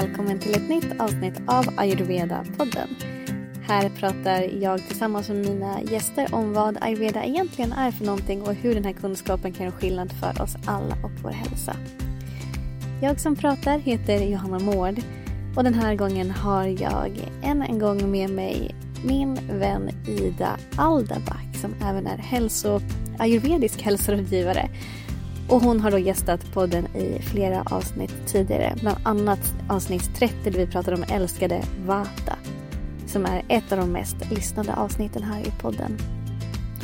välkommen till ett nytt avsnitt av Ayurveda-podden. Här pratar jag tillsammans med mina gäster om vad ayurveda egentligen är för någonting och hur den här kunskapen kan göra skillnad för oss alla och vår hälsa. Jag som pratar heter Johanna Mård och den här gången har jag än en gång med mig min vän Ida Aldaback som även är hälso, ayurvedisk hälsorådgivare och hon har då gästat podden i flera avsnitt tidigare. Bland annat avsnitt 30 där vi pratade om älskade Vata. Som är ett av de mest lyssnade avsnitten här i podden.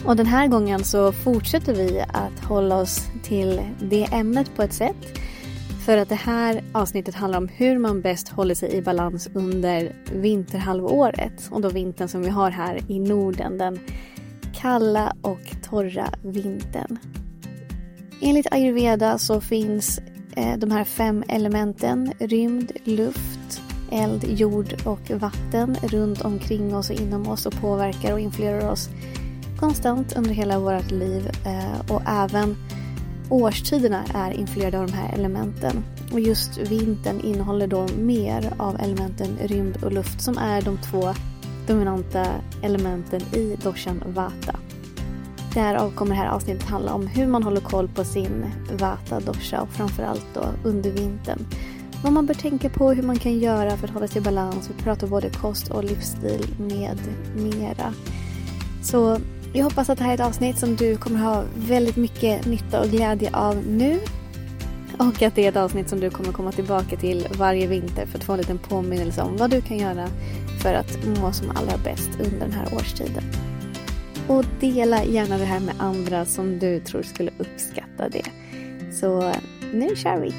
Och den här gången så fortsätter vi att hålla oss till det ämnet på ett sätt. För att det här avsnittet handlar om hur man bäst håller sig i balans under vinterhalvåret. Och då vintern som vi har här i Norden. Den kalla och torra vintern. Enligt ayurveda så finns eh, de här fem elementen rymd, luft, eld, jord och vatten runt omkring oss och inom oss och påverkar och influerar oss konstant under hela vårt liv. Eh, och även årstiderna är influerade av de här elementen. Och just vintern innehåller då mer av elementen rymd och luft som är de två dominanta elementen i doshan vata. Därav kommer det här avsnittet handla om hur man håller koll på sin vata dosha och framförallt då under vintern. Vad man bör tänka på, hur man kan göra för att hålla sig i balans. Vi pratar både kost och livsstil med mera. Så jag hoppas att det här är ett avsnitt som du kommer ha väldigt mycket nytta och glädje av nu. Och att det är ett avsnitt som du kommer komma tillbaka till varje vinter för att få en liten påminnelse om vad du kan göra för att må som allra bäst under den här årstiden. Och dela gärna det här med andra som du tror skulle uppskatta det. Så nu kör vi!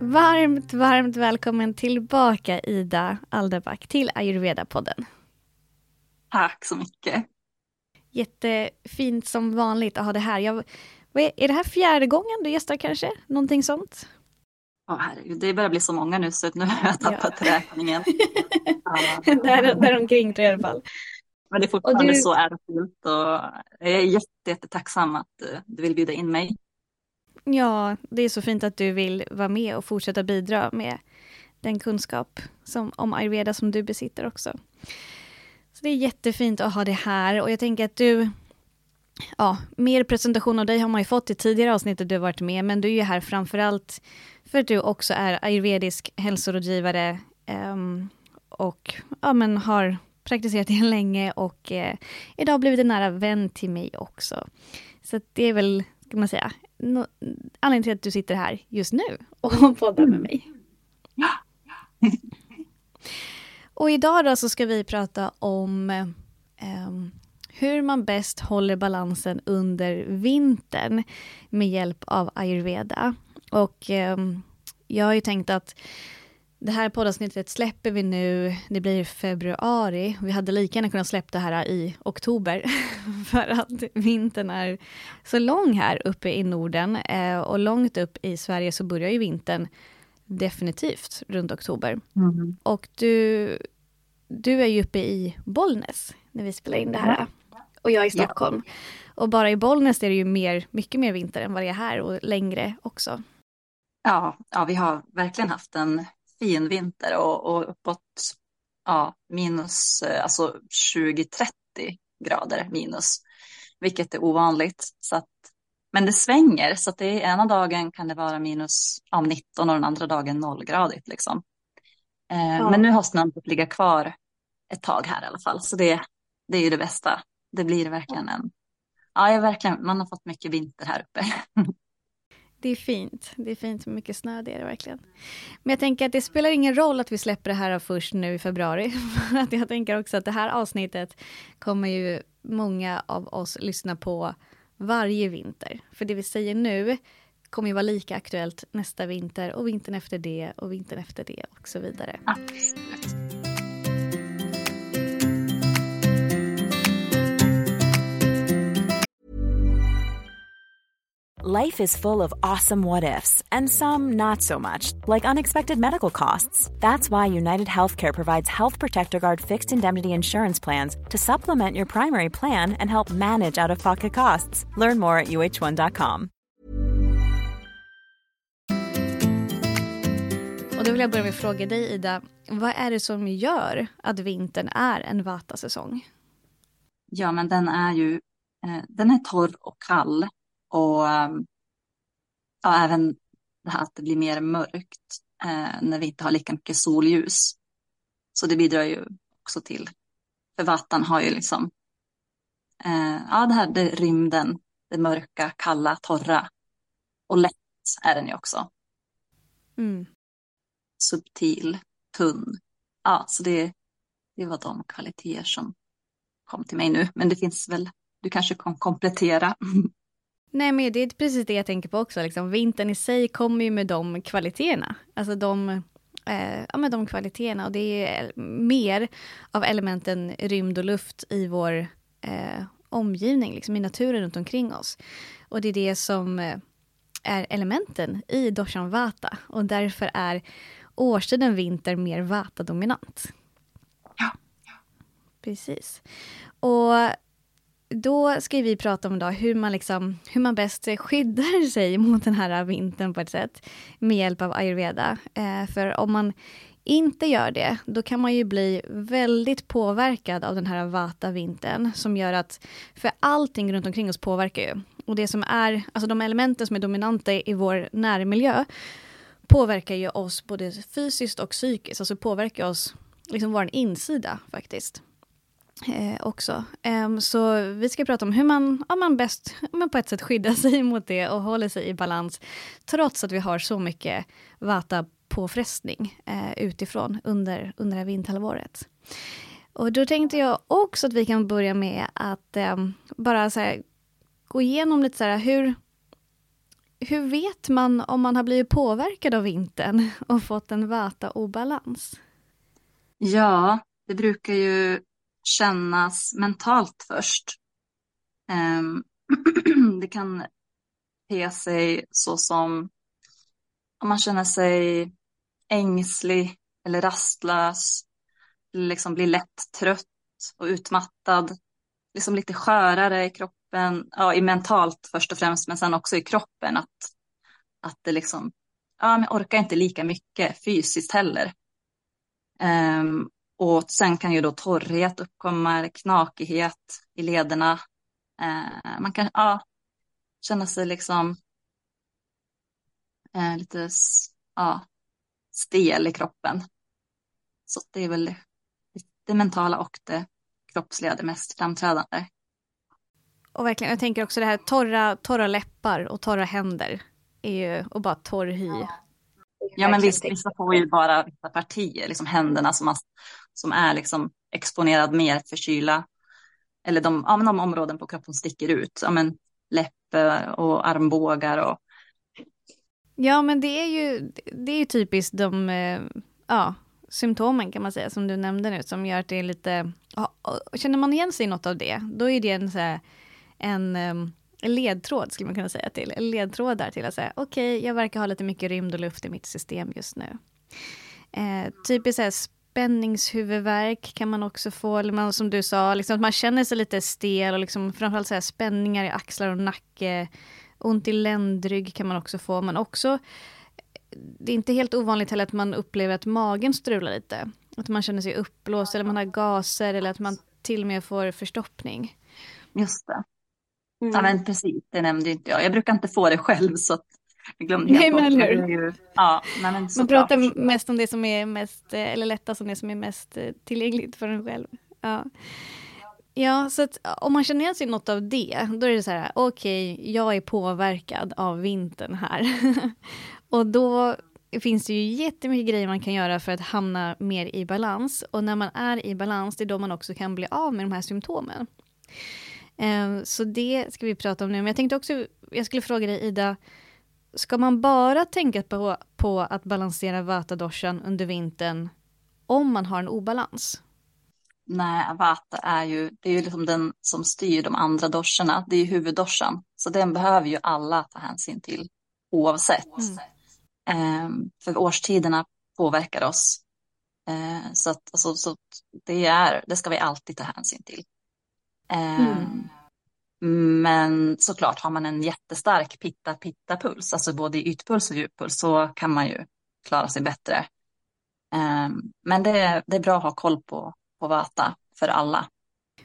Varmt, varmt välkommen tillbaka Ida Alderback till Ayurveda-podden. Tack så mycket. Jättefint som vanligt att ha det här. Jag, är det här fjärde gången du gästar kanske? Någonting sånt? Ja, oh, herregud, det börjar bli så många nu så nu har jag tappat ja. räkningen. där, där omkring tror jag i alla fall. Men det är fortfarande du... så ärofyllt och jag är jätte, jättetacksam att eh, du vill bjuda in mig. Ja, det är så fint att du vill vara med och fortsätta bidra med den kunskap som, om ayurveda som du besitter också. Så det är jättefint att ha det här och jag tänker att du, ja, mer presentation av dig har man ju fått i tidigare avsnitt du har varit med, men du är ju här framförallt för att du också är ayurvedisk hälsorådgivare um, och ja, men har praktiserat det länge och eh, idag blivit en nära vän till mig också. Så det är väl, kan man säga, no, anledningen till att du sitter här just nu och poddar med mig. Och idag då så ska vi prata om eh, hur man bäst håller balansen under vintern med hjälp av ayurveda. Och eh, jag har ju tänkt att det här poddavsnittet släpper vi nu, det blir februari. Vi hade lika gärna kunnat släppa det här i oktober. För att vintern är så lång här uppe i Norden. Eh, och långt upp i Sverige så börjar ju vintern definitivt runt oktober. Mm. Och du, du är ju uppe i Bollnäs när vi spelar in det här. Och jag är i Stockholm. Ja. Och bara i Bollnäs är det ju mer, mycket mer vinter än vad det är här och längre också. Ja, ja vi har verkligen haft en fin vinter och, och uppåt ja, minus eh, alltså 20-30 grader minus. Vilket är ovanligt. Så att men det svänger, så att det är, ena dagen kan det vara minus ja, 19 och den andra dagen nollgradigt. Liksom. Eh, ja. Men nu har snön fått ligga kvar ett tag här i alla fall, så det, det är ju det bästa. Det blir verkligen en... Ja, jag verkligen, man har fått mycket vinter här uppe. Det är fint. Det är fint med mycket snö, det är det verkligen. Men jag tänker att det spelar ingen roll att vi släpper det här först nu i februari. För att jag tänker också att det här avsnittet kommer ju många av oss lyssna på varje vinter. För det vi säger nu kommer ju vara lika aktuellt nästa vinter och vintern efter det och vintern efter det och så vidare. Absolut. Life is full of awesome what ifs, and some not so much, like unexpected medical costs. That's why United Healthcare provides Health Protector Guard fixed indemnity insurance plans to supplement your primary plan and help manage out of pocket costs. Learn more at uh1.com. Och då vill jag börja med att fråga dig Ida, vad är det som gör att vintern är en vata-säsong? Ja, men den är ju eh, den är torr och kall och ehm, ja, även det här att det blir mer mörkt eh, när vi inte har lika mycket solljus. Så det bidrar ju också till. För Vatan har ju liksom eh, ja, det här det rymden, det mörka, kalla, torra och lätt är den ju också. Mm. Subtil, tunn. Ja, så det, det var de kvaliteter som kom till mig nu. Men det finns väl, du kanske kan komplettera. Nej, men det är precis det jag tänker på också. Liksom, vintern i sig kommer ju med de kvaliteterna. Alltså de, eh, ja, med de kvaliteterna. Och det är mer av elementen rymd och luft i vår eh, omgivning, liksom i naturen runt omkring oss. Och det är det som eh, är elementen i Doshan Vata. Och därför är årstiden vinter mer Vata-dominant. Ja. Precis. Och då ska vi prata om då hur, man liksom, hur man bäst skyddar sig mot den här vintern på ett sätt med hjälp av ayurveda. Eh, för om man inte gör det, då kan man ju bli väldigt påverkad av den här vata-vintern som gör att, för allting runt omkring oss påverkar ju. Och det som är, alltså de elementen som är dominanta i vår närmiljö påverkar ju oss både fysiskt och psykiskt, alltså påverkar oss, liksom vår insida faktiskt eh, också. Um, så vi ska prata om hur man, ja, man bäst men på ett sätt skyddar sig mot det och håller sig i balans trots att vi har så mycket vata påfrestning eh, utifrån under, under det här vinterhalvåret. Och då tänkte jag också att vi kan börja med att eh, bara så här, gå igenom lite så här, hur, hur vet man om man har blivit påverkad av vintern och fått en vata-obalans? Ja, det brukar ju kännas mentalt först. Ehm, det kan te sig så som om man känner sig ängslig eller rastlös, liksom blir lätt trött och utmattad, liksom lite skörare i kroppen, ja, i mentalt först och främst, men sen också i kroppen, att, att det liksom, ja, men orkar inte lika mycket fysiskt heller. Um, och sen kan ju då torrhet uppkomma, knakighet i lederna. Eh, man kan ja, känna sig liksom eh, lite ja, stel i kroppen. Så det är väl det mentala och det kroppsliga det mest framträdande. Och verkligen, jag tänker också det här torra, torra läppar och torra händer är ju, och bara torr hy. Ja, men visst, vissa får ju bara vissa partier, liksom händerna som, man, som är liksom exponerad mer för kyla. Eller de, ja, men de områden på kroppen sticker ut, ja, men läpp och armbågar och Ja, men det är ju, det är ju typiskt de eh, ja, symptomen kan man säga, som du nämnde nu, som gör att det är lite... Känner man igen sig i något av det, då är det en, så här, en eh, ledtråd, skulle man kunna säga till. Ledtrådar till att säga, okej, okay, jag verkar ha lite mycket rymd och luft i mitt system just nu. Eh, typiskt så här, spänningshuvudvärk kan man också få, eller man, som du sa, liksom, att man känner sig lite stel och liksom, framförallt så här, spänningar i axlar och nacke Ont i ländrygg kan man också få, men också det är inte helt ovanligt heller att man upplever att magen strular lite. Att man känner sig uppblåst eller man har gaser eller att man till och med får förstoppning. Just det. Mm. Ja men precis, det nämnde inte jag. Jag brukar inte få det själv så att jag glömde helt Nej, men eller hur? Ja, men man pratar mest om det som är mest, eller lättast om det som är mest eh, tillgängligt för en själv. Ja. Ja, så att om man känner igen sig något av det, då är det så här, okej, okay, jag är påverkad av vintern här. och då finns det ju jättemycket grejer man kan göra för att hamna mer i balans. Och när man är i balans, det är då man också kan bli av med de här symptomen. Så det ska vi prata om nu. Men jag tänkte också, jag skulle fråga dig Ida, ska man bara tänka på, på att balansera vata under vintern om man har en obalans? nej, vata är ju, det är ju liksom den som styr de andra doscherna. Det är ju huvuddoshan. Så den behöver ju alla ta hänsyn till oavsett. Mm. Um, för årstiderna påverkar oss. Uh, så att, alltså, så det, är, det ska vi alltid ta hänsyn till. Um, mm. Men såklart har man en jättestark pitta-pitta-puls, alltså både i ytpuls och djuppuls, så kan man ju klara sig bättre. Ehm, men det är, det är bra att ha koll på, på Vata för alla.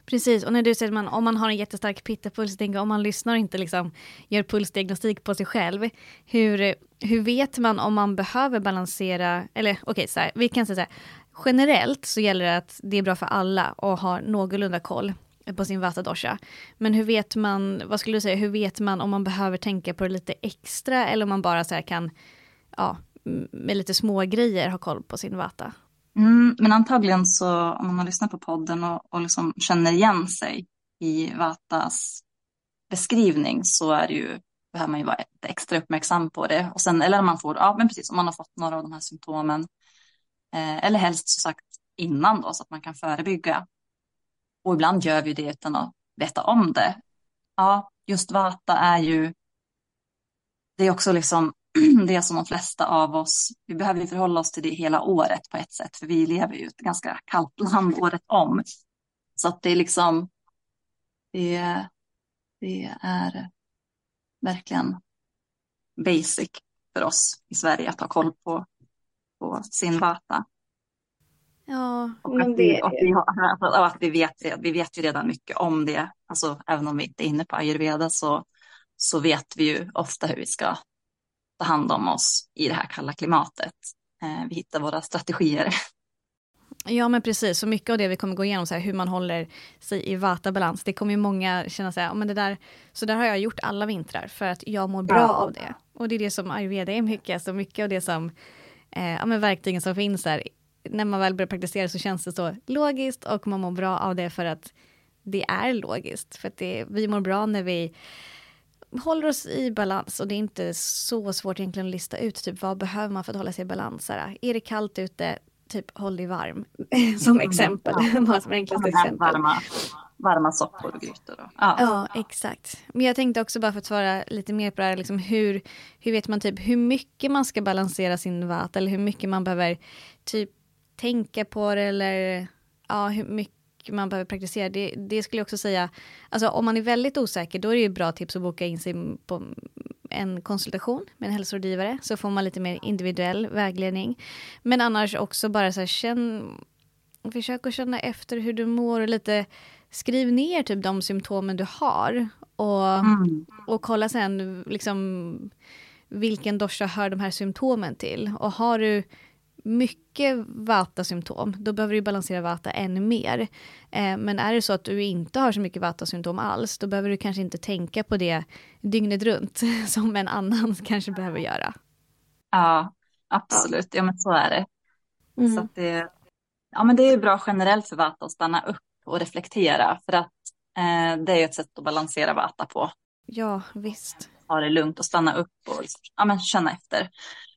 Precis, och när du säger att man, om man har en jättestark pittapuls, tänker om man lyssnar och inte liksom gör pulsdiagnostik på sig själv, hur, hur vet man om man behöver balansera, eller okej, okay, så här, vi kan säga så här, generellt så gäller det att det är bra för alla att ha någorlunda koll på sin vata dosha. Men hur vet man, vad skulle du säga, hur vet man om man behöver tänka på det lite extra eller om man bara så kan, ja, med lite små grejer ha koll på sin vata? Mm, men antagligen så om man har lyssnat på podden och, och liksom känner igen sig i Vatas beskrivning så är det ju, behöver man ju vara extra uppmärksam på det. Och sen, eller om man får, ja men precis, om man har fått några av de här symptomen. Eh, eller helst som sagt innan då så att man kan förebygga. Och ibland gör vi det utan att veta om det. Ja, just Vata är ju, det är också liksom det som de flesta av oss, vi behöver ju förhålla oss till det hela året på ett sätt, för vi lever ju i ett ganska kallt land året om. Så att det är liksom, det, det är verkligen basic för oss i Sverige att ha koll på, på sin vata. Ja, och att, vi, och vi, har, och att vi, vet, vi vet ju redan mycket om det. Alltså, även om vi inte är inne på ayurveda så, så vet vi ju ofta hur vi ska ta hand om oss i det här kalla klimatet. Eh, vi hittar våra strategier. Ja men precis, så mycket av det vi kommer gå igenom, så här, hur man håller sig i vata-balans, det kommer ju många känna så här, men det där, så där har jag gjort alla vintrar för att jag mår bra ja. av det. Och det är det som ayurveda är mycket, så mycket av det som, eh, ja men verktygen som finns där, när man väl börjar praktisera så känns det så logiskt och man mår bra av det för att det är logiskt. För att det, vi mår bra när vi håller oss i balans och det är inte så svårt egentligen att lista ut typ vad behöver man för att hålla sig i balans. Här, är det kallt ute, typ håll dig varm. som exempel. Ja. som enklaste exempel. Varma, varma soppor och grytor. Ja. ja, exakt. Men jag tänkte också bara för att svara lite mer på det här, liksom hur, hur vet man typ hur mycket man ska balansera sin vat eller hur mycket man behöver typ tänka på det eller ja, hur mycket man behöver praktisera. Det, det skulle jag också säga, alltså om man är väldigt osäker då är det ju bra tips att boka in sig på en konsultation med en hälsorådgivare så får man lite mer individuell vägledning. Men annars också bara så här, känn, försök att känna efter hur du mår och lite skriv ner typ de symptomen du har och, mm. och kolla sen liksom vilken dosha hör de här symptomen till och har du mycket vata-symptom, då behöver du balansera vata ännu mer. Eh, men är det så att du inte har så mycket vata-symptom alls, då behöver du kanske inte tänka på det dygnet runt, som en annan kanske behöver göra. Ja, absolut. Ja, men så är det. Mm. Så det, ja, men det är bra generellt för vata att stanna upp och reflektera, för att eh, det är ett sätt att balansera vata på. Ja, visst. Ha det lugnt och stanna upp och ja, men känna efter.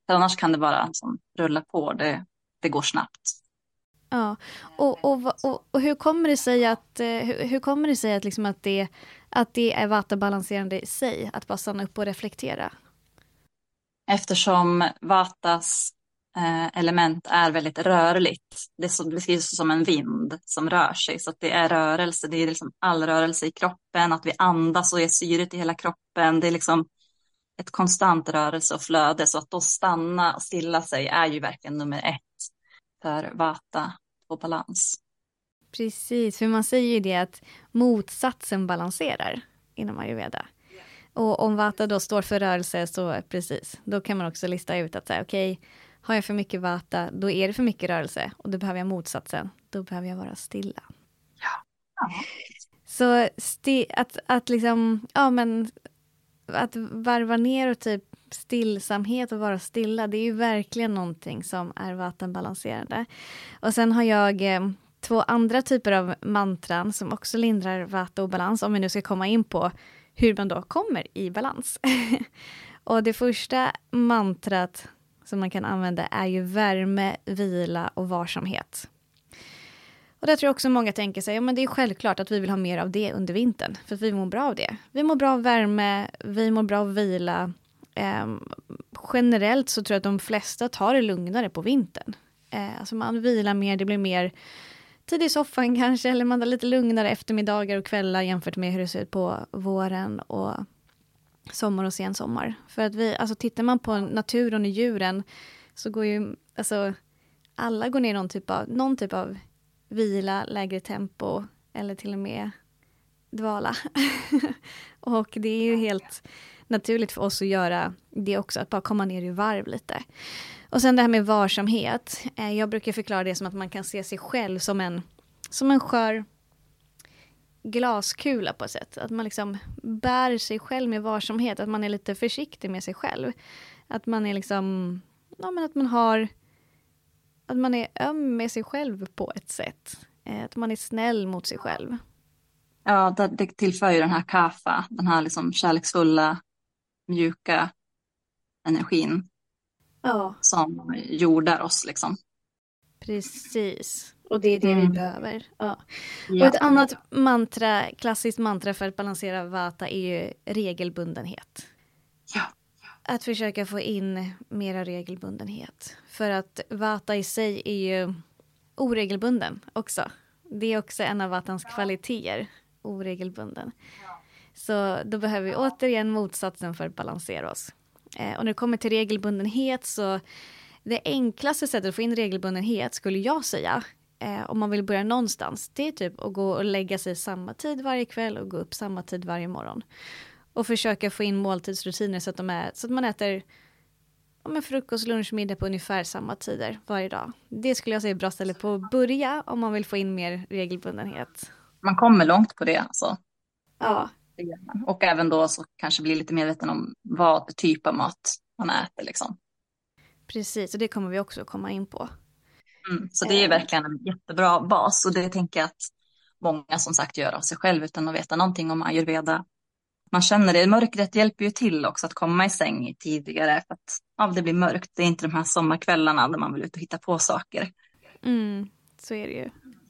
För annars kan det bara liksom rulla på, det, det går snabbt. Ja, och, och, och, och, hur kommer det sig att, eh, hur, hur kommer det, sig att, liksom att, det, att det är vata-balanserande i sig, att bara stanna upp och reflektera? Eftersom vatas eh, element är väldigt rörligt. Det beskrivs som en vind som rör sig, så det är rörelse. Det är liksom all rörelse i kroppen, att vi andas och är syret i hela kroppen. Det är liksom ett konstant rörelse och flöde så att då stanna och stilla sig är ju verkligen nummer ett för vata och balans. Precis, för man säger ju det att motsatsen balanserar inom ayurveda. Och om vata då står för rörelse så precis, då kan man också lista ut att säga okej, okay, har jag för mycket vata, då är det för mycket rörelse och då behöver jag motsatsen, då behöver jag vara stilla. Ja. ja. Så att, att liksom, ja men att varva ner och typ stillsamhet och vara stilla, det är ju verkligen någonting som är vattenbalanserande. Och sen har jag eh, två andra typer av mantran som också lindrar vatteobalans, om vi nu ska komma in på hur man då kommer i balans. och det första mantrat som man kan använda är ju värme, vila och varsamhet. Och där det tror jag också många tänker sig, ja men det är självklart att vi vill ha mer av det under vintern, för att vi mår bra av det. Vi mår bra av värme, vi mår bra av vila. Eh, generellt så tror jag att de flesta tar det lugnare på vintern. Eh, alltså man vilar mer, det blir mer tid i soffan kanske, eller man har lite lugnare eftermiddagar och kvällar jämfört med hur det ser ut på våren och sommar och sensommar. För att vi, alltså tittar man på naturen och djuren så går ju, alltså alla går ner någon typ av, någon typ av vila, lägre tempo eller till och med dvala. och det är ju helt naturligt för oss att göra det också, att bara komma ner i varv lite. Och sen det här med varsamhet. Eh, jag brukar förklara det som att man kan se sig själv som en, som en skör glaskula på ett sätt. Att man liksom bär sig själv med varsamhet, att man är lite försiktig med sig själv. Att man är liksom, ja men att man har, att man är öm med sig själv på ett sätt. Eh, att man är snäll mot sig själv. Ja, det tillför ju den här kaffa, den här liksom kärleksfulla, mjuka energin. Ja. Som jordar oss liksom. Precis. Och det är det mm. vi behöver. Ja. ja. Och ett annat mantra, klassiskt mantra för att balansera vata är ju regelbundenhet. Ja. Att försöka få in mera regelbundenhet. För att vata i sig är ju oregelbunden också. Det är också en av vatans kvaliteter, oregelbunden. Så då behöver vi återigen motsatsen för att balansera oss. Eh, och när det kommer till regelbundenhet så det enklaste sättet att få in regelbundenhet skulle jag säga eh, om man vill börja någonstans, det är typ att gå och lägga sig samma tid varje kväll och gå upp samma tid varje morgon. Och försöka få in måltidsrutiner så att, de är, så att man äter ja, frukost, lunch, middag på ungefär samma tider varje dag. Det skulle jag säga är ett bra ställe på att börja om man vill få in mer regelbundenhet. Man kommer långt på det alltså. Ja. Och även då så kanske bli lite medveten om vad typ av mat man äter liksom. Precis, och det kommer vi också komma in på. Mm, så det är verkligen en jättebra bas och det tänker jag att många som sagt gör av sig själv utan att veta någonting om ayurveda. Man känner det, mörkret hjälper ju till också att komma i säng tidigare för att ja, det blir mörkt. Det är inte de här sommarkvällarna där man vill ut och hitta på saker. Mm, så är det ju,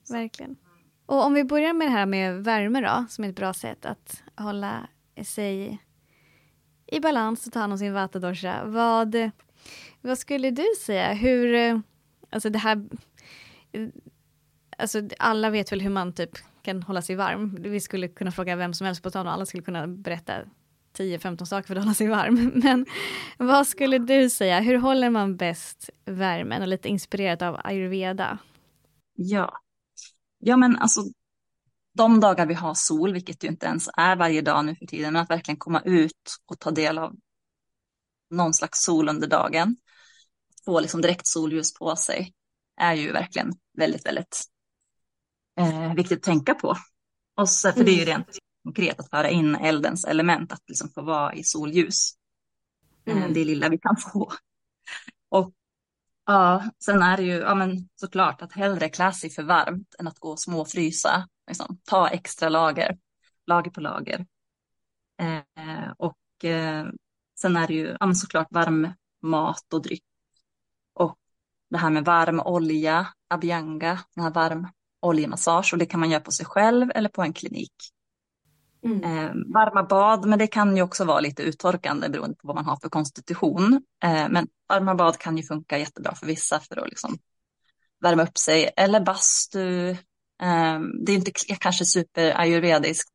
verkligen. Och om vi börjar med det här med värme då, som är ett bra sätt att hålla sig i balans och ta hand om sin vatadosha. Vad, vad skulle du säga? Hur, alltså det här, alltså alla vet väl hur man typ kan hålla sig varm. Vi skulle kunna fråga vem som helst på stan och alla skulle kunna berätta 10-15 saker för att hålla sig varm. Men vad skulle du säga, hur håller man bäst värmen och lite inspirerat av ayurveda? Ja, ja men alltså de dagar vi har sol, vilket ju inte ens är varje dag nu för tiden, men att verkligen komma ut och ta del av någon slags sol under dagen, få liksom direkt solljus på sig, är ju verkligen väldigt, väldigt eh, viktigt att tänka på. Och så, för det är ju mm. rent konkret att föra in eldens element, att liksom få vara i solljus. Eh, mm. Det lilla vi kan få. Och ja, sen är det ju ja, men såklart att hellre klä sig för varmt än att gå och småfrysa. Liksom, ta extra lager, lager på lager. Eh, och eh, sen är det ju ja, såklart varm mat och dryck. Och det här med varm olja, abhyanga, den här varm oljemassage och det kan man göra på sig själv eller på en klinik. Mm. Eh, varma bad, men det kan ju också vara lite uttorkande beroende på vad man har för konstitution. Eh, men varma bad kan ju funka jättebra för vissa för att liksom värma upp sig. Eller bastu. Eh, det är inte kanske super ayurvediskt,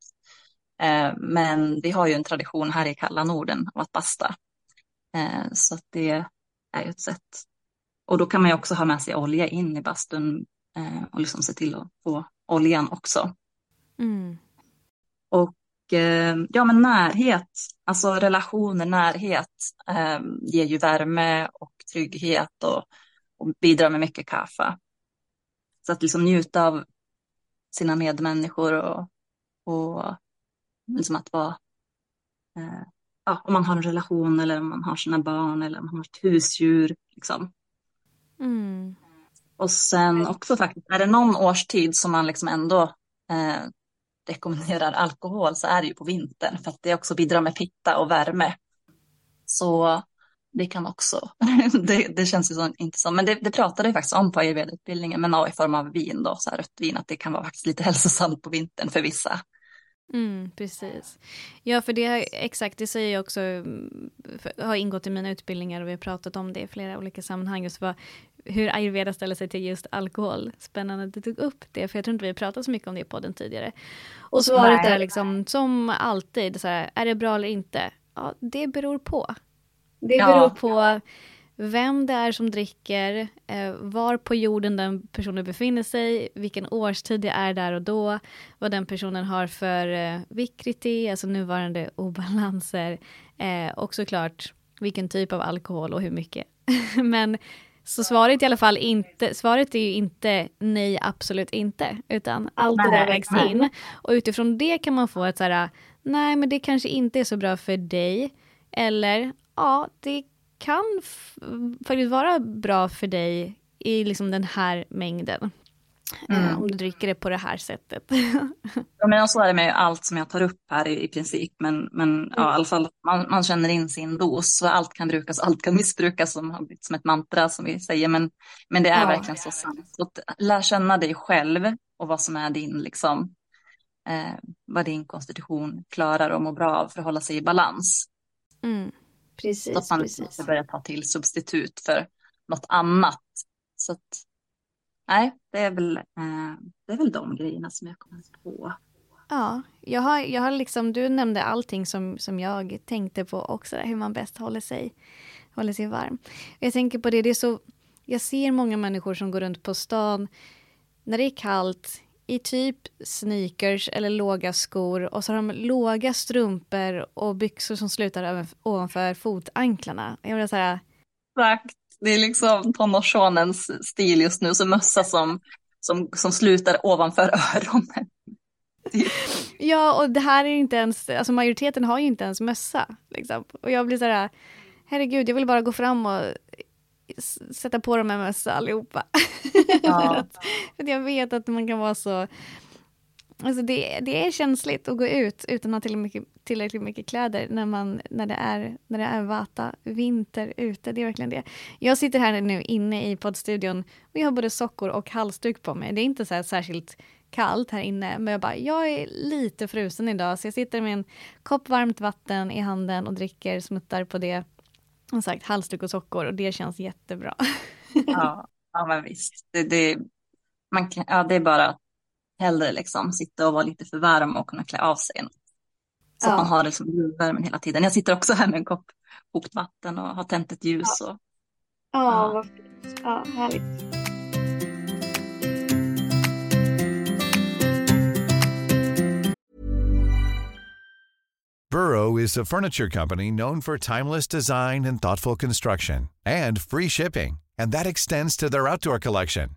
eh, men vi har ju en tradition här i kalla Norden av att basta. Eh, så att det är ju ett sätt. Och då kan man ju också ha med sig olja in i bastun eh, och liksom se till att få oljan också. Mm. Och eh, ja, men närhet, alltså relationer, närhet eh, ger ju värme och trygghet och, och bidrar med mycket kaffe. Så att liksom njuta av sina medmänniskor och, och liksom att vara, eh, ja, om man har en relation eller om man har sina barn eller om man har ett husdjur. Liksom. Mm. Och sen också faktiskt, är det någon årstid som man liksom ändå eh, rekommenderar alkohol så är det ju på vintern för att det också bidrar med pitta och värme. Så det kan också, det, det känns ju så, inte som, men det, det pratade jag faktiskt om på ayurveda-utbildningen, men ja, i form av vin då, så här rött vin, att det kan vara faktiskt lite hälsosamt på vintern för vissa. Mm, precis. Ja, för det exakt, det säger jag också, har ingått i mina utbildningar och vi har pratat om det i flera olika sammanhang, just vad, hur ayurveda ställer sig till just alkohol. Spännande att du tog upp det, för jag tror inte vi har pratat så mycket om det i podden tidigare. Och svaret är liksom, som alltid, så här, är det bra eller inte? Ja, det beror på. Det beror ja. på vem det är som dricker, eh, var på jorden den personen befinner sig, vilken årstid det är där och då, vad den personen har för eh, vikriti, alltså nuvarande obalanser, eh, och såklart vilken typ av alkohol och hur mycket. Men så svaret i alla fall inte, svaret är ju inte nej, absolut inte, utan allt det där vägs in. Och utifrån det kan man få ett så här, nej men det kanske inte är så bra för dig, eller ja, det kan faktiskt vara bra för dig i liksom den här mängden. Eh, mm. om du dricker det på det här sättet. ja, men så är det med allt som jag tar upp här i, i princip. Men, men mm. ja, i alla fall man, man känner in sin dos. Så allt kan brukas, allt kan missbrukas som, som ett mantra som vi säger. Men, men det är ja. verkligen så sant. Så lär känna dig själv och vad som är din, liksom, eh, vad din konstitution klarar och mår bra av för att hålla sig i balans. Mm. Precis, så att man precis. inte börjar ta till substitut för något annat. Så att, nej, det är, väl, eh, det är väl de grejerna som jag kommer på. Ja, jag har, jag har liksom, du nämnde allting som, som jag tänkte på också, hur man bäst håller sig, håller sig varm. Jag tänker på det, det är så, jag ser många människor som går runt på stan när det är kallt, i typ sneakers eller låga skor och så har de låga strumpor och byxor som slutar ovanför fotanklarna. Jag vill säga... Exakt, det är liksom tonårssonens stil just nu, så mössa som, som, som slutar ovanför öronen. ja, och det här är inte ens, alltså majoriteten har ju inte ens mössa. Liksom. Och jag blir så här, herregud, jag vill bara gå fram och sätta på dem en mössa allihopa. Ja. för, att, för att jag vet att man kan vara så... Alltså det, det är känsligt att gå ut utan att ha tillräckligt mycket, tillräckligt mycket kläder när, man, när, det är, när det är vata, vinter ute. Det är verkligen det. Jag sitter här nu inne i poddstudion och jag har både sockor och halsduk på mig. Det är inte så särskilt kallt här inne, men jag bara, jag är lite frusen idag, så jag sitter med en kopp varmt vatten i handen och dricker, smuttar på det som sagt halsduk och sockor och det känns jättebra. ja, ja, men visst. Det, det, man kan, ja, det är bara hellre liksom sitta och vara lite för varm och kunna klä av sig. Så ja. att man har liksom julvärmen hela tiden. Jag sitter också här med en kopp kokt vatten och har tänt ett ljus. Ja, och, ja. vad fint. Ja, härligt. Burrow is a furniture company known for timeless design and thoughtful construction and free shipping. And that extends to their outdoor collection.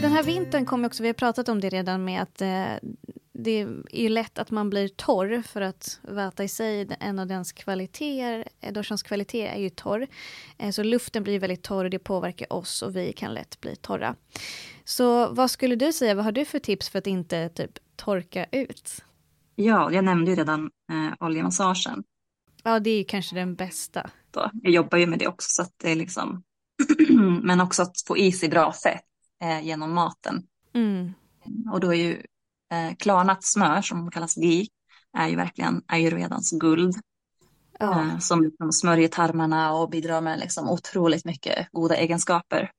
Den här vintern kommer också, vi har pratat om det redan med att eh, det är ju lätt att man blir torr för att väta i sig en av dens kvaliteter, eh, doshans kvalitet är ju torr. Eh, så luften blir väldigt torr och det påverkar oss och vi kan lätt bli torra. Så vad skulle du säga, vad har du för tips för att inte typ torka ut? Ja, jag nämnde ju redan eh, oljemassagen. Ja, det är ju kanske den bästa. Jag jobbar ju med det också så att det är liksom men också att få i sig bra fett eh, genom maten. Mm. Och då är ju eh, klarnat smör som kallas ghee är ju verkligen ayurvedans guld. Ja. Eh, som liksom smörjer tarmarna och bidrar med liksom otroligt mycket goda egenskaper.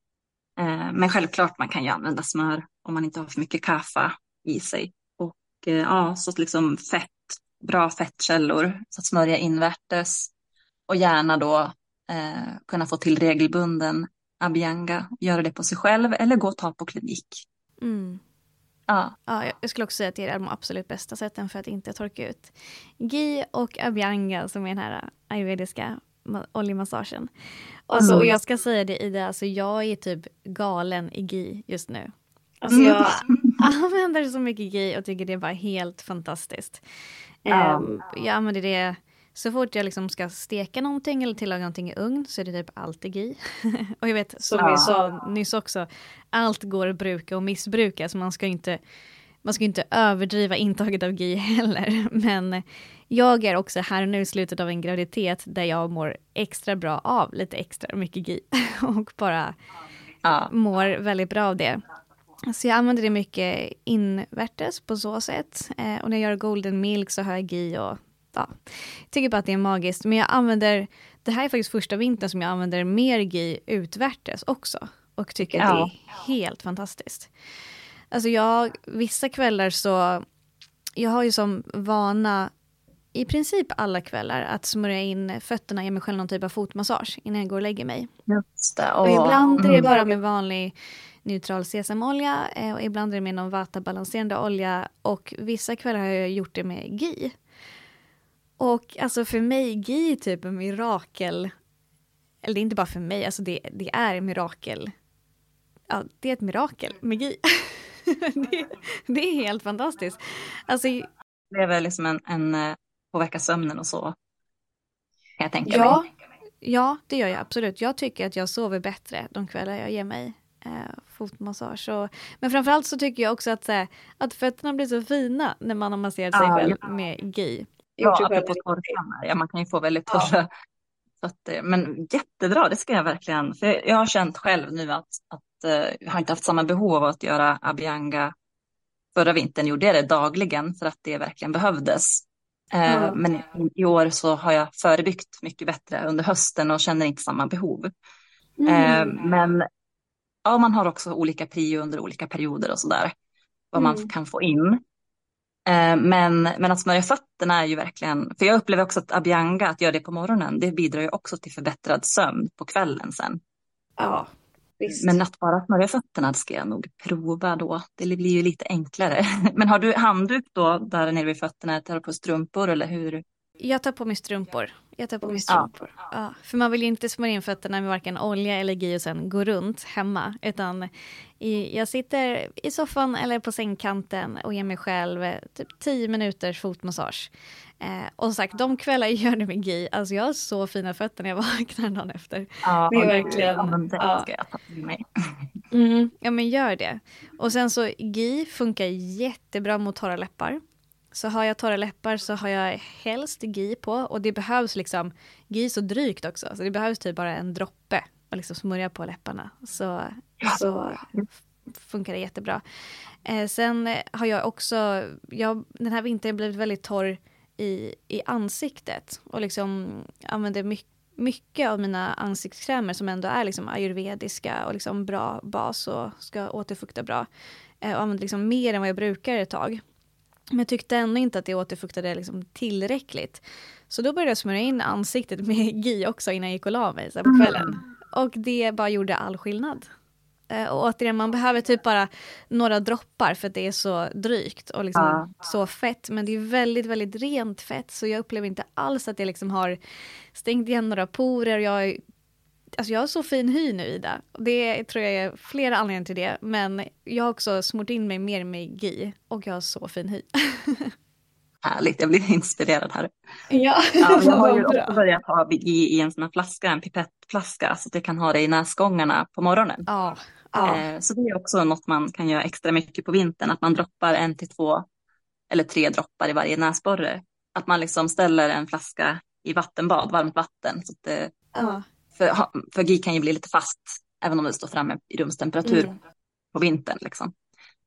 Eh, men självklart man kan ju använda smör om man inte har för mycket kaffe i sig. Och eh, ja, så liksom fett, bra fettkällor så att smörja invärtes. Och gärna då eh, kunna få till regelbunden abhyanga, göra det på sig själv eller gå och ta på klinik. Mm. Ja. ja, jag skulle också säga att det är de absolut bästa sätten för att inte torka ut. Gi och abhyanga som är den här ayurvediska oljemassagen. Alltså, och jag ska säga det Ida, alltså jag är typ galen i gi just nu. Alltså jag använder så mycket gi och tycker det är bara helt fantastiskt. Ja. Um, jag använder det så fort jag liksom ska steka någonting eller tillaga någonting i ugn så är det typ alltid gi. och jag vet, som Ja. vi sa nyss också, allt går att bruka och missbruka så man ska inte man ska inte överdriva intaget av gi heller. Men jag är också här nu i slutet av en graviditet där jag mår extra bra av lite extra mycket gi. Och bara Ja. mår väldigt bra av det. Så jag använder det mycket invärtes på så sätt. Eh, och när jag gör golden milk så har jag gi och ja. Jag tycker bara att det är magiskt. Men jag använder, det här är faktiskt första vintern som jag använder mer gi utvärtes också. Och tycker att Ja. det är helt fantastiskt. Alltså jag, vissa kvällar så, jag har ju som vana i princip alla kvällar att smörja in fötterna, ge mig själv någon typ av fotmassage innan jag går och lägger mig. Just det. Och ibland är det mm. bara med vanlig neutral sesamolja eh, och ibland är det med någon vata-balanserande olja och vissa kvällar har jag gjort det med gi. Och alltså för mig, gi är typ en mirakel. Eller det är inte bara för mig, alltså det, det är en mirakel. Ja, det är ett mirakel med gi. det, det är helt fantastiskt. Alltså, Det är väl liksom en, en eh, påverka sömnen och så. Kan jag tänka Ja, mig. ja, det gör jag absolut. Jag tycker att jag sover bättre de kvällar jag ger mig eh, fotmassage. Och, men framförallt så tycker jag också att, eh, att fötterna blir så fina när man har masserat sig Ja, själv med gi. Ja, apropå torrkammar. Ja, man kan ju få väldigt torra fötter. Men jättebra, det ska jag verkligen. För jag har känt själv nu att, att eh, jag har inte haft samma behov av att göra abhyanga. Förra vintern gjorde jag det dagligen för att det verkligen behövdes. Eh, Ja. Men i, år så har jag förebyggt mycket bättre under hösten och känner inte samma behov. Eh, men ja, man har också olika prio under olika perioder och sådär. Vad man kan få in. Eh, Men, men att smörja fötterna är ju verkligen, för jag upplever också att abhyanga, att göra det på morgonen, det bidrar ju också till förbättrad sömn på kvällen sen. Ja, visst. Men att bara smörja fötterna ska jag nog prova då. Det blir ju lite enklare. Men har du handduk då där nere vid fötterna? Tar du på strumpor eller hur? Jag tar på mig strumpor. Jag tar på mig Ja. strumpor. Ja. för man vill ju inte smörja in fötterna med varken olja eller gi och sen gå runt hemma. Utan i, jag sitter i soffan eller på sängkanten och ger mig själv eh, typ 10 minuters fotmassage. Eh, och som sagt, de kvällar jag gör det med gi, alltså jag har så fina fötter när jag vaknar dagen efter. Ja, Det är verkligen- Ja, men det ja. ska jag ta med mig. Mm, ja men gör det. Och sen så GI funkar jättebra mot torra läppar. Så har jag torra läppar så har jag helst GI på och det behövs liksom, GI är så drygt också, så det behövs typ bara en droppe och liksom smörja på läpparna. Så, så funkar det jättebra. Eh, sen har jag också, jag, den här vintern blivit väldigt torr i, i ansiktet och liksom använder mycket mycket av mina ansiktskrämer som ändå är liksom ayurvediska och liksom bra bas och ska återfukta bra. Eh, och använder liksom mer än vad jag brukar ett tag. Men jag tyckte ändå inte att det återfuktade liksom tillräckligt. Så då började jag smörja in ansiktet med GI också innan jag gick och la mig så på kvällen. Och det bara gjorde all skillnad. Eh, och återigen, man behöver typ bara några droppar för att det är så drygt och liksom Ja. så fett. Men det är väldigt, väldigt rent fett så jag upplever inte alls att jag liksom har stängt igen några porer. Jag, alltså jag har så fin hy nu Ida. Det tror jag är flera anledningar till det. Men jag har också smort in mig mer med GI och jag har så fin hy. Härligt, jag blir inspirerad här. Ja, Ja, jag har ju också börjat ha i, i en sån här flaska, en pipettflaska, så att jag kan ha det i näsgångarna på morgonen. Ja, ja. Eh, Så det är också något man kan göra extra mycket på vintern, att man droppar en till två eller tre droppar i varje näsborre. Att man liksom ställer en flaska i vattenbad, varmt vatten. Så att det, ja. För, för GI kan ju bli lite fast, även om det står framme i rumstemperatur Mm. på vintern. Liksom.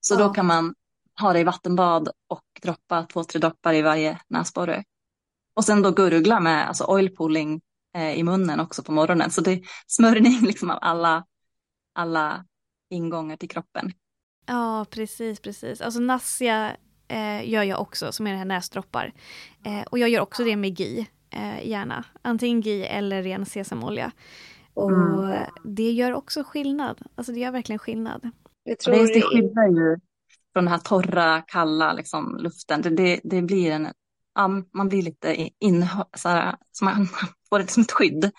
Så Ja. då kan man ha det i vattenbad och droppa två, tre droppar i varje näsborre. Och sen då gurgla med alltså oil pulling eh, i munnen också på morgonen. Så det är smörjning liksom av alla, alla ingångar till kroppen. Ja, precis, precis. Alltså Nassia eh, gör jag också, som är det här näsdroppar. Eh, och jag gör också det med GI, eh, gärna. Antingen GI eller ren sesamolja. Och mm. det gör också skillnad. Alltså det gör verkligen skillnad. Jag tror det, det skyddar ju från den här torra, kalla liksom, luften. Det, det, det blir en, ja, man blir lite in, så här, så man får det som ett skydd.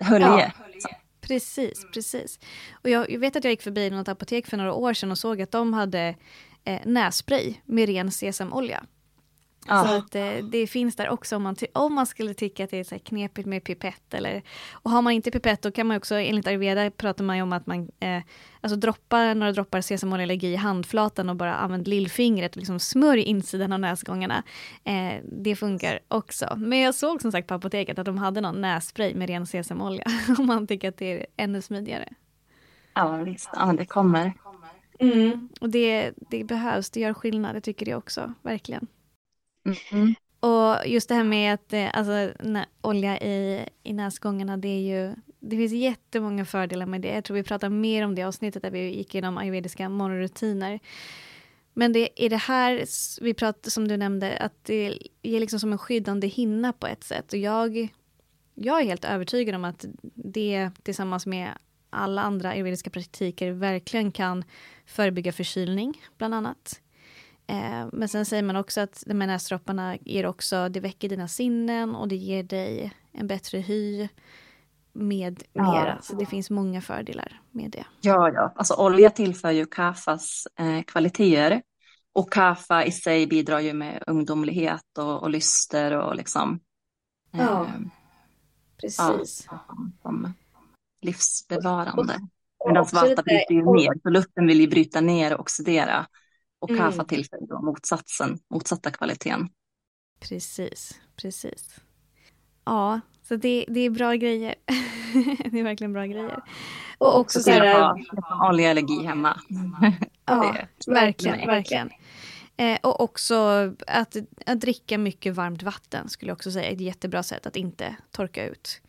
Hölje. Ja, precis, precis. Och jag, jag, vet att jag gick förbi något apotek för några år sedan och såg att de hade eh, nässpray med ren sesamolja. Ja. Så att eh, det finns där också om man, om man skulle tycka att det är så knepigt med pipett. Eller, och har man inte pipett då kan man också, enligt ayurveda pratar man ju om att man eh, alltså droppar några droppar sesamolja i handflatan och bara använder lillfingret och liksom smörj insidan av näsgångarna. Eh, det funkar också. Men jag såg som sagt på apoteket att de hade någon nässpray med ren sesamolja. om man tycker att det är ännu smidigare. Ja visst, ja det kommer. Mm. Och det, det behövs, det gör skillnad, det tycker jag också, verkligen. Mm. Och just det här med att eh, alltså, olja i, i näsgångarna, det är ju det finns jättemånga fördelar med det. Jag tror vi pratar mer om det avsnittet där vi gick igenom ayurvediska morgonrutiner. Men det är det här vi pratade, som du nämnde, att det är liksom som en skyddande hinna på ett sätt. Och jag, jag är helt övertygad om att det tillsammans med alla andra ayurvediska praktiker verkligen kan förebygga förkylning, bland annat. Eh, men sen säger man också att de här näsdropparna ger också, det väcker dina sinnen och det ger dig en bättre hy med mera. Så det finns många fördelar med det. Ja, ja. Alltså olja tillför ju kaffas eh, kvaliteter. Och kaffa i sig bidrar ju med ungdomlighet och, och lyster och liksom. Eh, ja, precis. Ja, som livsbevarande. Medan vata bryter ju ner, så luften vill ju bryta ner och oxidera. Och kaffa mm. tillför då motsatsen, motsatta kvaliteten. Precis, precis. Ja, så det, det är bra grejer. det är verkligen bra grejer. Och också så här... Liksom oljeallergi hemma. ja, verkligen, verkligen. Eh, och också att, att dricka mycket varmt vatten skulle jag också säga är ett jättebra sätt att inte torka ut.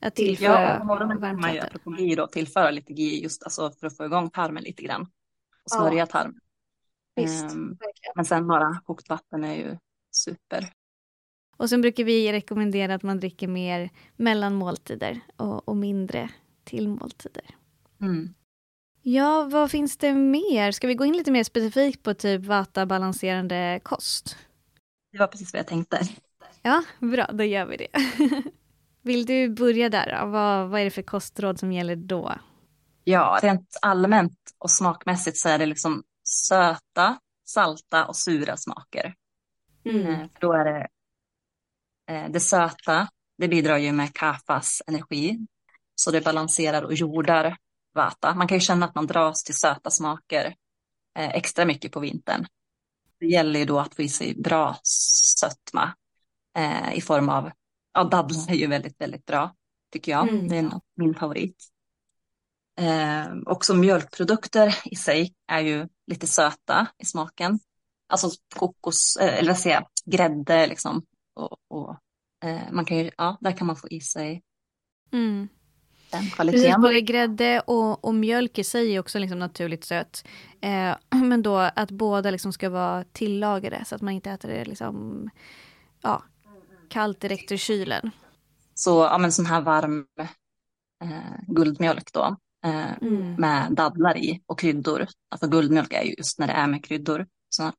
Att tillföra ja, varmt vatten. Man gör apropå GI då, tillföra lite GI just alltså för att få igång tarmen lite grann. Och smörja ja. tarmen. Visst, um, men sen bara kokt vatten är ju super. Och sen brukar vi rekommendera att man dricker mer mellan måltider och, och mindre till måltider. Mm. Ja, vad finns det mer? Ska vi gå in lite mer specifikt på typ vata-balanserande kost? Det var precis vad jag tänkte. Ja, bra, då gör vi det. Vill du börja där? Vad, vad är det för kostråd som gäller då? Ja, rent allmänt och smakmässigt så är det liksom söta, salta och sura smaker. Mm. Eh, då är det eh, det söta, det bidrar ju med kaffas energi. Så det balanserar och jordar vata. Man kan ju känna att man dras till söta smaker eh, extra mycket på vintern. Det gäller ju då att få i sig bra sötma i form av, ja dadlar är ju väldigt, väldigt bra tycker jag. Mm. Det är min favorit. Eh, också mjölkprodukter i sig är ju lite söta i smaken. Alltså kokos, eh, eller vad säger jag, grädde liksom. Och, och eh, man kan ju, ja, där kan man få i sig mm. den kvaliteten. Precis, både grädde och, och, mjölk i sig är också liksom naturligt sött. Eh, men då att båda liksom ska vara tillagade så att man inte äter det liksom, ja, kallt direkt ur kylen. Så ja, men sån här varm eh, guldmjölk då mm. med dadlar i och kryddor. Alltså guldmjölk är ju just när det är med kryddor. Så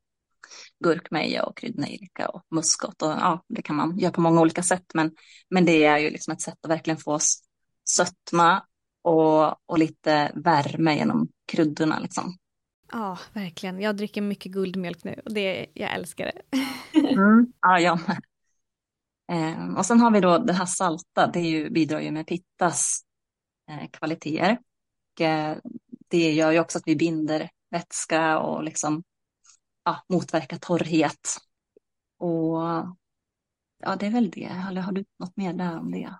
gurkmeja och kryddnejlika och muskot. Och, ja, det kan man göra på många olika sätt. Men, men det är ju liksom ett sätt att verkligen få sötma och, och lite värme genom kryddorna. Liksom. Ja, verkligen. Jag dricker mycket guldmjölk nu och det, jag älskar det. mm, ja, jag med. Eh, och sen har vi då det här salta, det är ju, bidrar ju med pittas eh, kvaliteter. Det gör ju också att vi binder vätska och liksom ja, motverkar torrhet. Och ja, det är väl det. Eller har du något mer där om det?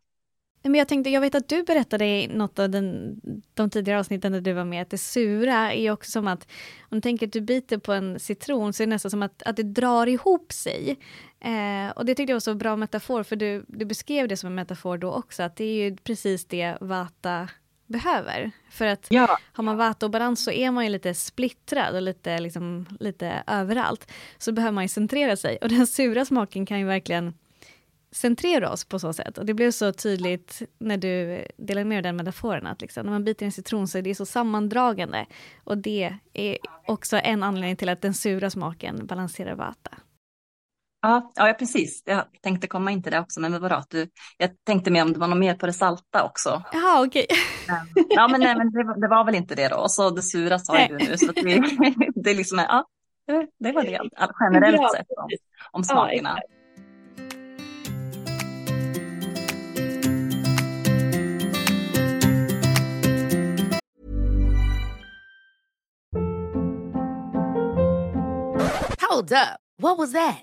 Men jag tänkte, jag vet att du berättade i något av den, de tidigare avsnitten där du var med, att det sura är också som att, om du tänker att du biter på en citron, så är det nästan som att, att det drar ihop sig. Eh, och det tyckte jag var så bra metafor, för du, du beskrev det som en metafor då också, att det är ju precis det vata behöver. För att Ja. har man vata-obalans så är man ju lite splittrad och lite, liksom, lite överallt. Så behöver man ju centrera sig. Och den sura smaken kan ju verkligen centrera oss på så sätt. Och det blev så tydligt när du delade med dig den metaforen att liksom, när man biter en citron så är det så sammandragande. Och det är också en anledning till att den sura smaken balanserar vata. Ja, ja, precis. Jag tänkte komma in till det också, men vad bra att du... Jag tänkte mer om det var något mer på det salta också. Jaha, okej. Ja, men, nej, men det, var- det var väl inte det då. Och så det sura sa ju du nu. Så att det, det är liksom, ja, det- var det. Generellt Ja, sett om, om smakerna. Hold up. What was that?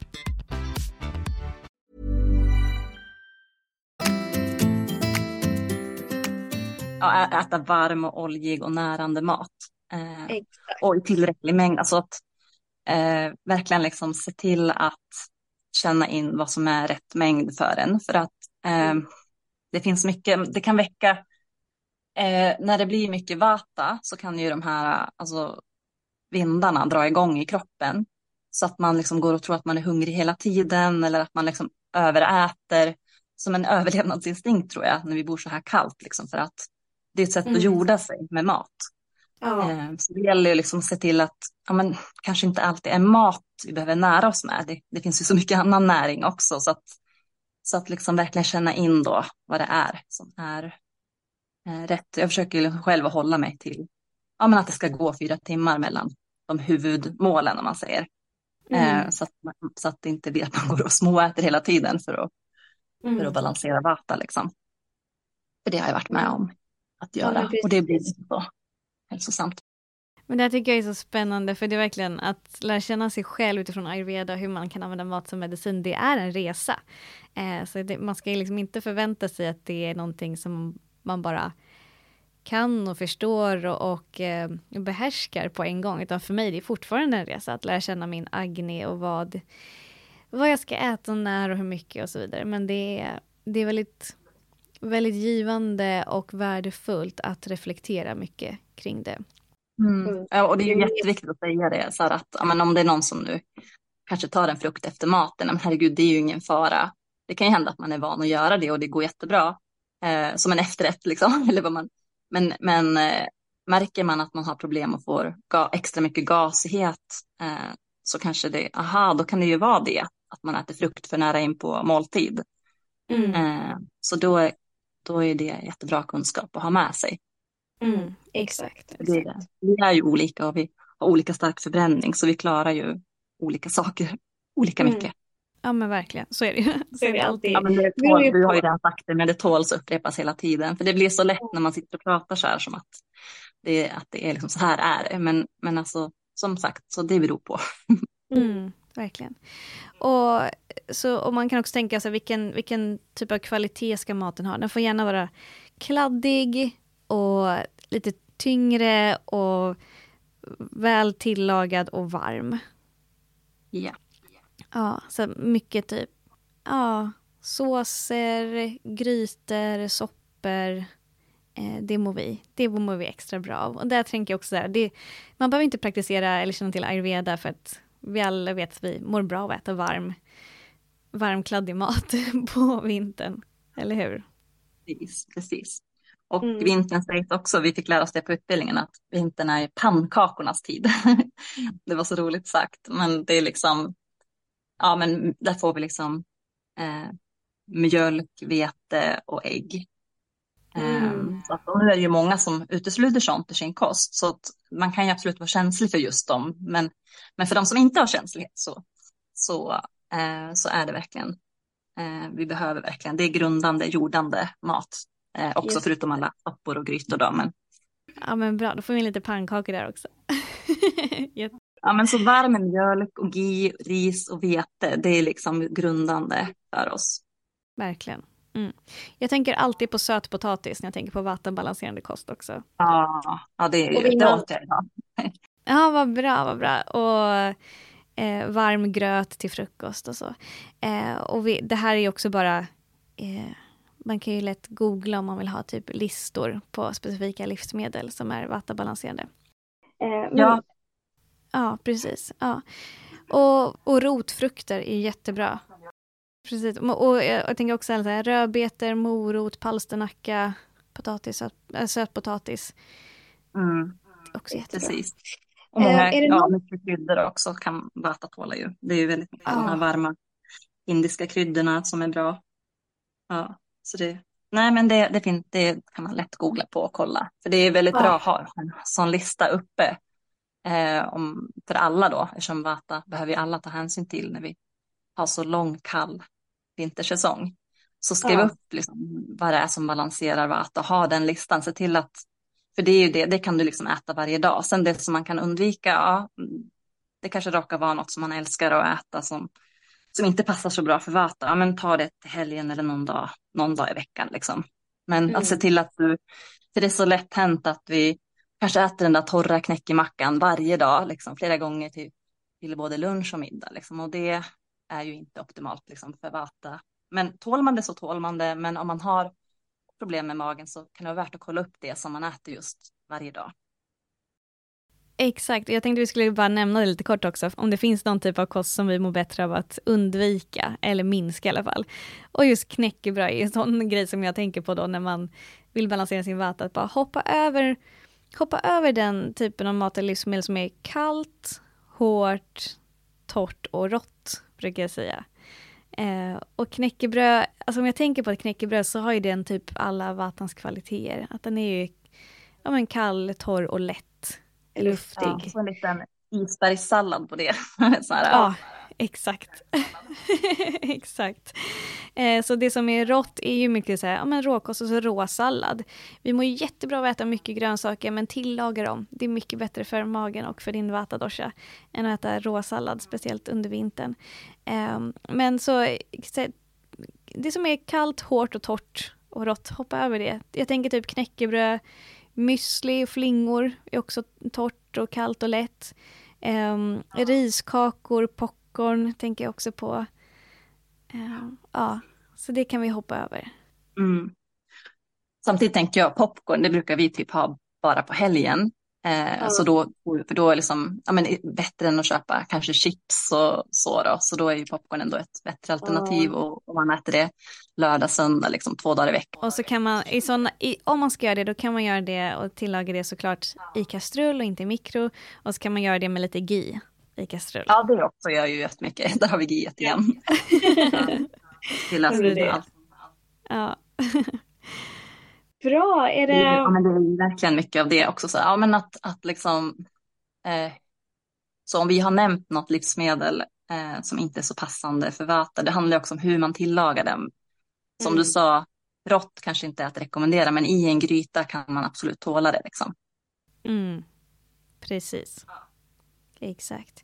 Ja, äta varm och oljig och närande mat. Eh, och i tillräcklig mängd. Alltså att eh, verkligen liksom se till att känna in vad som är rätt mängd för en. För att eh, det finns mycket, det kan väcka, eh, när det blir mycket vata så kan ju de här alltså, vindarna dra igång i kroppen. Så att man liksom går och tror att man är hungrig hela tiden eller att man liksom överäter. Som en överlevnadsinstinkt tror jag, när vi bor så här kallt. Liksom, för att det är ett sätt Mm. att jorda sig med mat. Ja. Eh, Så det gäller ju liksom att se till att ja, men, kanske inte alltid är mat vi behöver nära oss med. Det, det finns ju så mycket annan näring också. Så att, så att liksom verkligen känna in då vad det är som är eh, rätt. Jag försöker ju själv att hålla mig till ja, men att det ska gå fyra timmar mellan de huvudmålen om man säger. Eh, så, att, så att det inte blir att man går och småäter hela tiden för att, för att balansera vata. Liksom. För det har jag varit med om att Ja, göra. men och det blir så hälsosamt. Men det här tycker jag är så spännande för det är verkligen att lära känna sig själv utifrån ayurveda hur man kan använda mat som medicin. Det är en resa. Eh, så det, man ska liksom inte förvänta sig att det är någonting som man bara kan och förstår och, och eh, behärskar på en gång. Utan för mig är det fortfarande en resa att lära känna min agni och vad, vad jag ska äta och när och hur mycket och så vidare. Men det är, det är väldigt, väldigt givande och värdefullt att reflektera mycket kring det. Mm. Ja, och det är ju jätteviktigt att säga det, så här att ja, men om det är någon som nu kanske tar en frukt efter maten, men herregud, det är ju ingen fara. Det kan ju hända att man är van att göra det och det går jättebra eh, som en efterrätt, liksom. Eller vad man, men men eh, märker man att man har problem och får ga, extra mycket gasighet eh, så kanske det, aha, då kan det ju vara det, att man äter frukt för nära in på måltid. Mm. Eh, så då, är- då är det jättebra kunskap att ha med sig. Mm. Exakt. Det är, vi är ju olika och vi har olika stark förbränning så vi klarar ju olika saker olika Mm. mycket. Ja men verkligen, så är det ju. Så är det alltid. Ja, men det tål, ju du har ju redan sagt det, men det tåls att upprepas hela tiden. För det blir så lätt när man sitter och pratar så här som att det, att det är liksom så här är det. Men, men alltså, som sagt, så det beror på. Mm, verkligen. Och, så, och man kan också tänka sig vilken, vilken typ av kvalitet ska maten ha. Den får gärna vara kladdig och lite tyngre och väl tillagad och varm. Ja. Ja, så mycket typ ja, såser, grytor, soppor. Eh, det mår vi. Det mår vi extra bra av. Och där tänker jag också där, det, man behöver inte praktisera eller känna till ayurveda för att vi alla vet att vi mår bra av att äta varm, varmkladdig mat på vintern. Eller hur? Precis, precis. Och Mm. vintern sägs också, vi fick lära oss det på utbildningen, att vintern är pannkakornas tid. det var så roligt sagt, men det är liksom, ja men där får vi liksom eh, mjölk, vete och ägg. Mm. Eh, så att, nu är det ju många som utesluter sånt i sin kost, så att man kan ju absolut vara känslig för just dem. Men, men för de som inte har känslighet så, så, eh, så är det verkligen, eh, vi behöver verkligen, det är grundande, jordande mat. Eh, också Yes. förutom alla soppor och grytor då. Men Ja men bra, då får vi in lite pannkakor där också. Ja, men så varm mjölk och ghee, ris och vete, det är liksom grundande för oss. Verkligen. Mm. Jag tänker alltid på sötpotatis när jag tänker på vattenbalanserande kost också. Ja, ja det, är, vi det åt jag idag. Ja, vad bra, vad bra. Och eh, varm gröt till frukost och så. Eh, och vi, det här är ju också bara... Eh, man kan ju lätt googla om man vill ha typ listor på specifika livsmedel som är vattenbalanserande. Eh, men, Ja, Ja, precis. Ja. Och, och rotfrukter är jättebra. Precis. Och jag, tänker också så här, rödbetor, morot, palsternacka, potatis, äh, sötpotatis. mm, Också jättebra. precis. Och Eh, många, är det ja, någon- mycket kryddor också kan vata tåla ju. Det är ju väldigt mycket de Ja. här varma indiska kryddorna som är bra. Ja, så det, nej men det, det, finns, det kan man lätt googla på och kolla. För det är väldigt Ja. bra att ha en sån lista uppe eh, om, för alla då, eftersom vata behöver ju alla ta hänsyn till när vi har så lång kall vintersäsong. Så skriv Ja. upp liksom vad det är som balanserar vata, ha den listan, se till att, för det är ju det, det kan du liksom äta varje dag. Sen det som man kan undvika, ja, mm, det kanske råkar vara något som man älskar att äta som, som inte passar så bra för vata, ja men ta det till helgen eller någon dag, någon dag i veckan liksom. Men Mm. att se till att du, för det är så lätt hänt att vi kanske äter den där torra knäckemackan varje dag, liksom flera gånger till, till både lunch och middag liksom. Och det är ju inte optimalt liksom för vata. Men tål man det så tål man det, men om man har problem med magen så kan det vara värt att kolla upp det som man äter just varje dag. Exakt, jag tänkte vi skulle bara nämna det lite kort också, om det finns någon typ av kost som vi mår bättre av att undvika, eller minska i alla fall. Och just knäckebröd är en sån grej som jag tänker på då när man vill balansera sin vata, att bara hoppa över, hoppa över den typen av mat eller livsmedel som är kallt, hårt, torrt och rått, brukar jag säga. Eh, och knäckebröd, alltså om jag tänker på ett knäckebröd så har ju den typ alla vatans kvaliteter. Att den är ju ja, men kall, torr och lätt. Luftig. Ja, en liten isbergssallad på det. så här, Ja, exakt. exakt. Eh, så det som är rått är ju mycket så här, ja men råkost och så råsallad. Vi mår ju jättebra av att äta mycket grönsaker men tillaga dem. Det är mycket bättre för magen och för din vata dosha än att äta råsallad, speciellt under vintern. Eh, men så, det som är kallt, hårt och torrt och rått, hoppa över det. Jag tänker typ knäckebröd, müsli och flingor är också torrt och kallt och lätt. Um, riskakor, popcorn tänker jag också på. Ehm, ja, så det kan vi hoppa över. Mm. Samtidigt tänker jag popcorn, det brukar vi typ ha bara på helgen. Eh, Ja. Så då, för då är liksom, ja, men, bättre än att köpa kanske chips och så då. Så då är ju popcorn ändå ett bättre alternativ och, och man äter det lördag, söndag, liksom två dagar i veckan. Och så kan man, i såna, i, om man ska göra det, då kan man göra det och tillaga det såklart i kastrull och inte i mikro. Och så kan man göra det med lite ghee i kastrull. Ja, det också gör ju jättemycket. Där har vi giet igen. Till det. allt. Ja. Bra, är det... Ja, men det är verkligen mycket av det också. Så, ja, men att, att liksom, eh, så om vi har nämnt något livsmedel eh, som inte är så passande för vata, det handlar också om hur man tillagar den. Som Mm. du sa, rått kanske inte är att rekommendera, men i en gryta kan man absolut tåla det. Liksom. Mm. Precis. Exakt.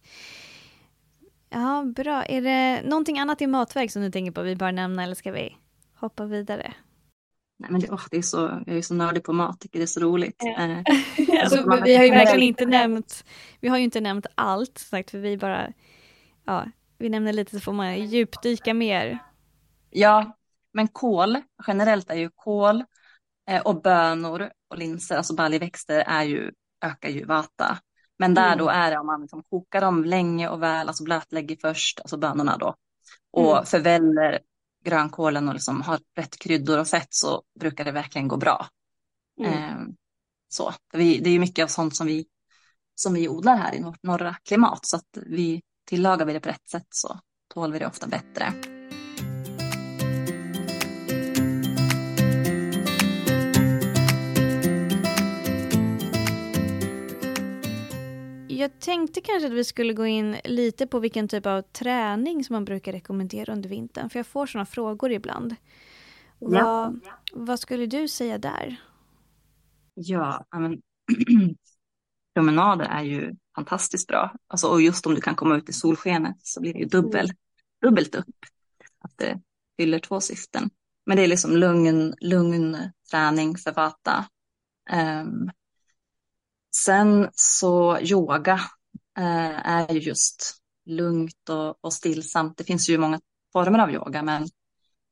Ja, bra. Är det någonting annat i matväg som du tänker på vi bör nämna eller ska vi hoppa vidare? Nej, men det, åh, det är så, jag är så nördig på mat, tycker det är så roligt. Ja. Eh, Alltså, man- vi har ju verkligen inte nämnt, vi har ju inte nämnt allt sagt för vi bara, ja, vi nämner lite så får man djupdyka mer. Ja, men kål, generellt är ju kål eh, och bönor och linser, alltså baljväxter, är ju, ökar ju vata. Men där Mm. då är det om man liksom kokar dem länge och väl, alltså blötlägger först, alltså bönorna då, och Mm. förväller grönkålen och liksom har rätt kryddor och fett så brukar det verkligen gå bra. Mm. Eh, så, vi, det är ju mycket av sånt som vi, som vi odlar här i vårt norra klimat, så att vi tillagar vi det på rätt sätt så tål vi det ofta bättre. Jag tänkte kanske att vi skulle gå in lite på vilken typ av träning som man brukar rekommendera under vintern, för jag får sådana frågor ibland. Ja. Vad, vad skulle du säga där? Ja, men promenader är ju fantastiskt bra. Alltså, och just om du kan komma ut i solskenet så blir det ju dubbel, dubbelt upp. Att det fyller två syften. Men det är liksom lugn, lugn träning för vata. Um, sen så yoga uh, är ju just lugnt och, och stillsamt. Det finns ju många former av yoga, men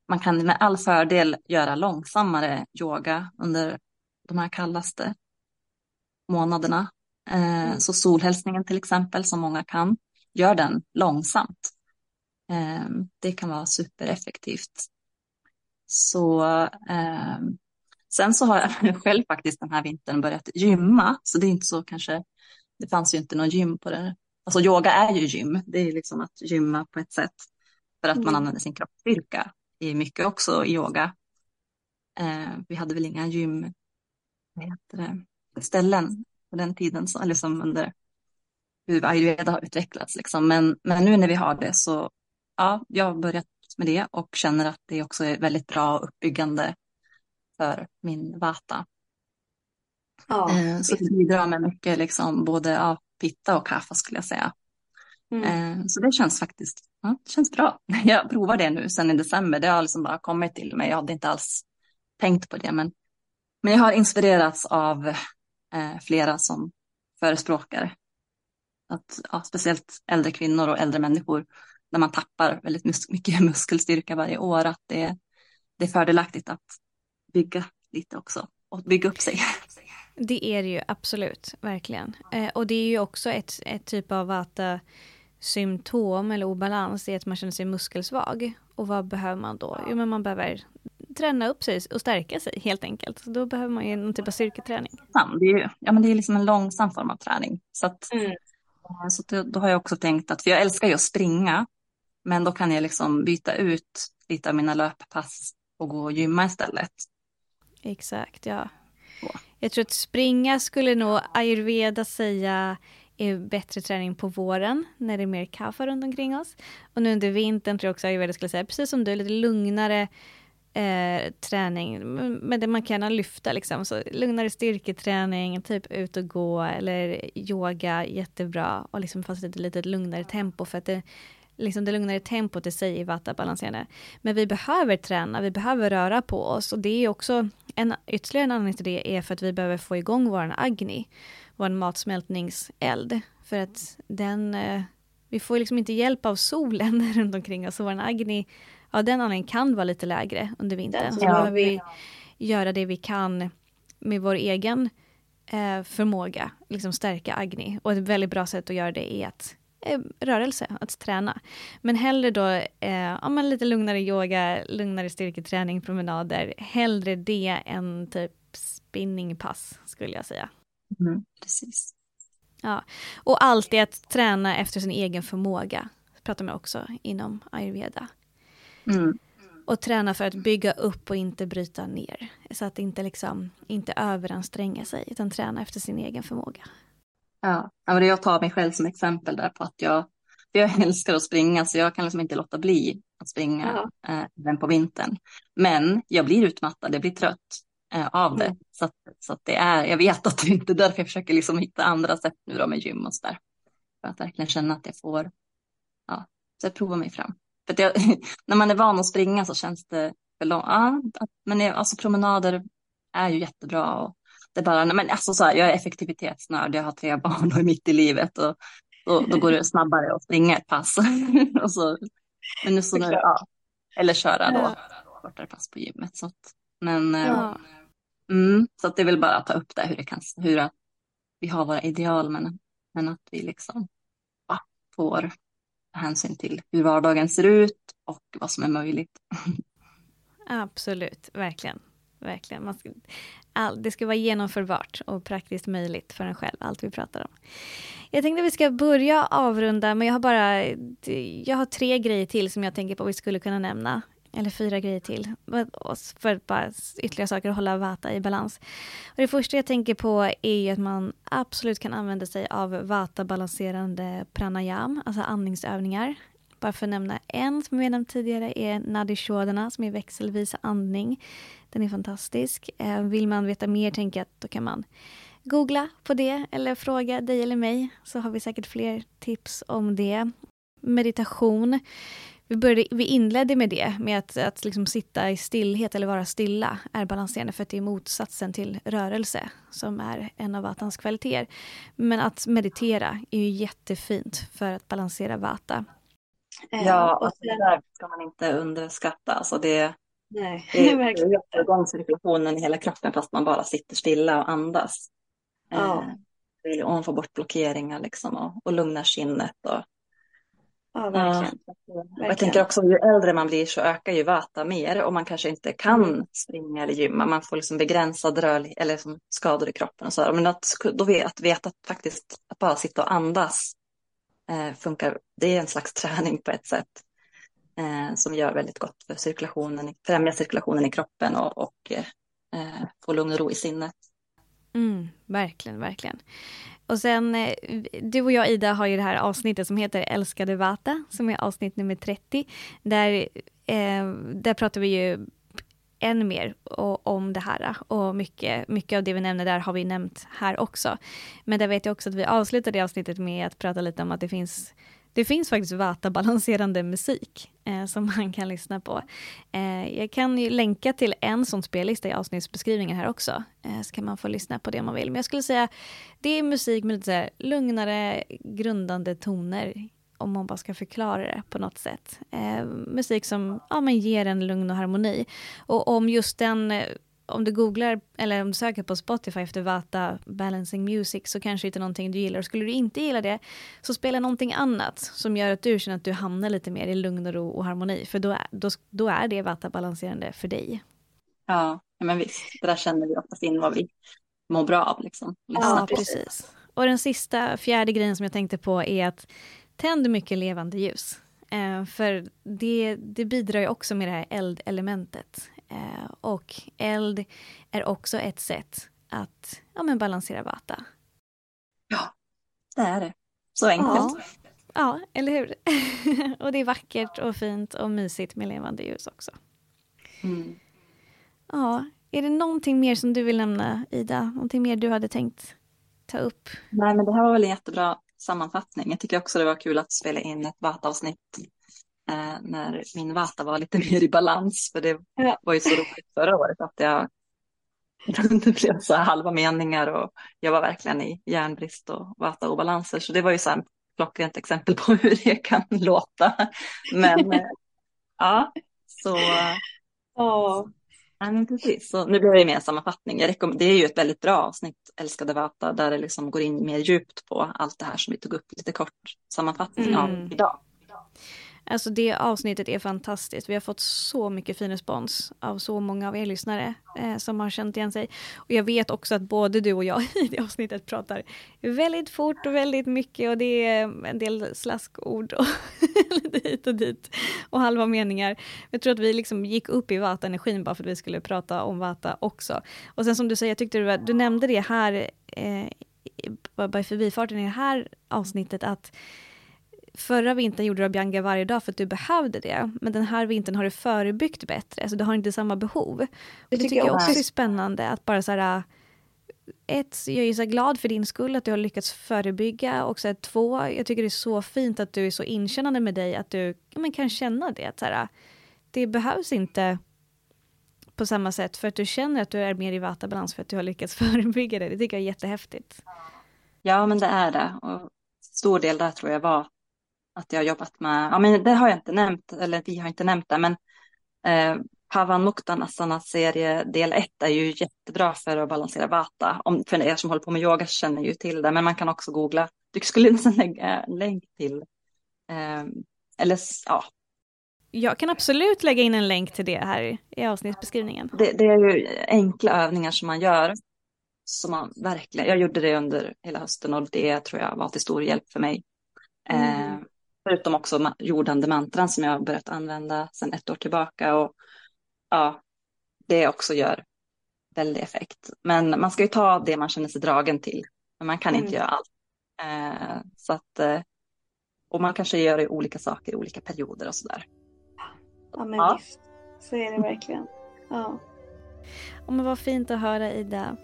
man kan med all fördel göra långsammare yoga under de här kallaste månaderna. Eh, mm. Så solhälsningen till exempel, som många kan, gör den långsamt. Eh, det kan vara supereffektivt. Så eh, sen så har jag själv faktiskt den här vintern börjat gymma, så det är inte så kanske, det fanns ju inte någon gym på det. Alltså yoga är ju gym, det är liksom att gymma på ett sätt för att mm. man använder sin kroppsstyrka i mycket också i yoga. Eh, vi hade väl inga gym, ställen på den tiden, så, eller som under hur ayurveda har utvecklats. Liksom. Men, men nu när vi har det så, ja, jag har börjat med det och känner att det också är väldigt bra och uppbyggande för min vata. Ja, eh, så det bidrar med mycket, liksom, både ja, pitta och kaffa skulle jag säga. Mm. Eh, så det känns faktiskt ja, det känns bra. Jag provar det nu sen i december. Det har liksom bara kommit till mig. Jag hade inte alls tänkt på det. Men, men jag har inspirerats av eh, flera som förespråkar att ja, speciellt äldre kvinnor och äldre människor när man tappar väldigt mycket muskelstyrka varje år att det, det är fördelaktigt att bygga lite också och bygga upp sig. Det är det ju absolut, verkligen. Eh, och det är ju också ett, ett typ av vata symptom eller obalans är att man känner sig muskelsvag. Och vad behöver man då? Jo, men man behöver träna upp sig och stärka sig helt enkelt. Så då behöver man ju någon typ av styrketräning. Det är, ja, men det är liksom en långsam form av träning. Så, att, mm. så då, då, har jag också tänkt att, för jag älskar ju att springa, men då kan jag liksom byta ut lite av mina löppass och gå och gymma istället. Exakt, ja. Jag tror att springa skulle nog ayurveda säga är bättre träning på våren när det är mer kaffe runt omkring oss. Och nu under vintern tror jag också ayurveda skulle säga, precis som du, lite lugnare eh, träning, men det man kan lyfta liksom. Så lugnare styrketräning, typ ut och gå eller yoga, jättebra. Och liksom fast ett lite lugnare tempo för att det, liksom det lugnare tempot i sig är vata-balanserande. Men vi behöver träna, vi behöver röra på oss och det är också en ytterligare en anledning till det är för att vi behöver få igång vår agni, vår matsmältningseld. För att den, eh, vi får liksom inte hjälp av solen runt omkring oss, så vår agni av den anledningen kan vara lite lägre under vintern. Så då behöver vi göra det vi kan med vår egen eh, förmåga, liksom stärka agni. Och ett väldigt bra sätt att göra det är att rörelse, att träna. Men hellre då eh, ja, men lite lugnare yoga, lugnare styrketräning, promenader. Hellre det än typ spinningpass skulle jag säga. Mm, precis. Ja. Och alltid att träna efter sin egen förmåga. pratar man också inom ayurveda. Mm. Och träna för att bygga upp och inte bryta ner. Så att inte, liksom, inte överanstränga sig, utan träna efter sin egen förmåga. Ja, jag tar mig själv som exempel där på att jag, jag älskar att springa så jag kan liksom inte låta bli att springa ja. eh, även på vintern. Men jag blir utmattad, jag blir trött eh, av det. Mm. Så, att, så att det är, jag vet att det inte är därför jag försöker liksom hitta andra sätt nu då med gym och så där. För att verkligen känna att jag får, ja, så jag provar mig fram. För jag, när man är van att springa så känns det för långt. Ja, men alltså promenader är ju jättebra. Och det bara, men alltså så här, jag är effektivitetsnörd, jag har tre barn och är mitt i livet. Och, och då går det snabbare att springa ett pass. och så, men nu så nu, ja, eller köra då kortare pass på gymmet. Så att, men eh, ja. mm, så att det är väl bara att ta upp det hur det kan, hur att vi har våra ideal men, men att vi liksom ja, får hänsyn till hur vardagen ser ut och vad som är möjligt. Absolut, verkligen verkligen. Man ska, all, det ska vara genomförbart och praktiskt möjligt för en själv, allt vi pratar om. Jag tänkte att vi ska börja avrunda, men jag har bara jag har tre grejer till som jag tänker på att vi skulle kunna nämna eller fyra grejer till, för bara ytterligare saker att hålla Vata i balans. Och det första jag tänker på är att man absolut kan använda sig av Vata-balanserande pranayam, alltså andningsövningar. Bara för att nämna en som vi nämnt tidigare är Nadi shodana, som är växelvis andning. Den är fantastisk. Eh, vill man veta mer tänker jag att då kan man googla på det eller fråga dig eller mig så har vi säkert fler tips om det. Meditation. Vi, började, vi inledde med det, med att, att liksom sitta i stillhet eller vara stilla är balanserande för att det är motsatsen till rörelse som är en av vatans kvaliteter. Men att meditera är ju jättefint för att balansera vata. Eh, Ja, och och det där ska man inte underskatta. Alltså det, nej, det verkligen. ökar igång cirkulationen i hela kroppen fast man bara sitter stilla och andas. Ja. Eh, och man får bort blockeringar liksom och, och lugnar sinnet. Och, Ja, verkligen. jag Verkligen. tänker också ju äldre man blir så ökar ju vata mer och man kanske inte kan springa eller gymma. Man får liksom begränsad rörlighet eller som skador i kroppen och så. här. Men att, då vet, att veta att faktiskt att bara sitta och andas eh, funkar. Det är en slags träning på ett sätt eh, som gör väldigt gott för cirkulationen, främjar cirkulationen i kroppen och, och eh, får lugn och ro i sinnet. Mm, verkligen, verkligen. Och sen, eh, du och jag Ida har ju det här avsnittet som heter Älskade Vata, som är avsnitt nummer 30. Där, eh, där pratar vi ju än mer och, om det här och mycket, mycket av det vi nämner där har vi nämnt här också. Men där vet jag också att vi avslutade det avsnittet med att prata lite om att det finns det finns faktiskt Vata-balanserande musik eh, som man kan lyssna på. Eh, jag kan ju länka till en sån spellista i avsnittsbeskrivningen här också, eh, så kan man få lyssna på det om man vill. Men jag skulle säga, det är musik med lite lugnare, grundande toner, om man bara ska förklara det på något sätt. Eh, musik som ja, men ger en lugn och harmoni. Och om just den eh, om du googlar eller om du söker på Spotify efter Vata Balancing Music så kanske det inte någonting du gillar. Och skulle du inte gilla det så spela någonting annat som gör att du känner att du hamnar lite mer i lugn och ro och harmoni. För då är, då, då är det Vata balanserande för dig. Ja, men visst, det där känner vi oftast in vad vi mår bra av. Liksom. Ja, precis. Och den sista, fjärde grejen som jag tänkte på är att tänd mycket levande ljus. Eh, för det, det bidrar ju också med det här eldelementet. Eh, och eld är också ett sätt att ja, men balansera vata. Det är det. Så enkelt. Ja, eller hur? och det är vackert och fint och mysigt med levande ljus också. Mm. Ja, är det någonting mer som du vill nämna, Ida? Någonting mer du hade tänkt ta upp? Nej, men det här var väl en jättebra sammanfattning. Jag tycker också det var kul att spela in ett Vata-avsnitt eh, när min Vata var lite mer i balans. För det Ja. var ju så roligt förra året att jag det blev så här halva meningar och jag var verkligen i järnbrist och Vata-obalanser. Så det var ju så här klockrent exempel på hur det kan låta. Men eh, ja, så Ja, Ja, men precis. Så nu blir det mer sammanfattning. Det är ju ett väldigt bra avsnitt, Älskade Vata, där det liksom går in mer djupt på allt det här som vi tog upp lite kort sammanfattning Mm. av idag. Alltså det avsnittet är fantastiskt. Vi har fått så mycket fin respons av så många av er lyssnare eh, som har känt igen sig. Och jag vet också att både du och jag i det avsnittet pratar väldigt fort och väldigt mycket och det är en del slaskord och lite hit och dit och halva meningar. Jag tror att vi liksom gick upp i Vata-energin bara för att vi skulle prata om Vata också. Och sen som du säger, jag tyckte du, du nämnde det här eh, bara i förbifarten i det här avsnittet att Förra vintern gjorde du Abhyanga varje dag för att du behövde det. Men den här vintern har du förebyggt bättre, så du har inte samma behov. Och det tycker jag också är spännande att bara så här... Ett, jag är så glad för din skull att du har lyckats förebygga. Och så här, två, jag tycker det är så fint att du är så inkännande med dig att du ja, men kan känna det. Att så här, det behövs inte på samma sätt för att du känner att du är mer i vata-balans för att du har lyckats förebygga det. Det tycker jag är jättehäftigt. Ja, men det är det. Och stor del där tror jag var att jag har jobbat med, ja men det har jag inte nämnt, eller vi har inte nämnt det, men eh, Pavan Muktan serie del 1 är ju jättebra för att balansera vata. Om, för er som håller på med yoga känner ju till det, men man kan också googla. Du skulle nästan lägga en länk till, eh, eller ja, Jag kan absolut lägga in en länk till det här i avsnittsbeskrivningen. det, det är ju enkla övningar som man gör. Som man verkligen, jag gjorde det under hela hösten och det tror jag var till stor hjälp för mig. Eh, förutom också jordande mantran som jag har börjat använda sedan ett år tillbaka. Och ja, det också gör väldig effekt. Men man ska ju ta det man känner sig dragen till. Men man kan Mm. inte göra allt. Eh, så att, eh, och man kanske gör i olika saker i olika perioder och sådär. ja men Ja. visst. Så är det verkligen. Ja. Ja, men vad fint att höra Ida.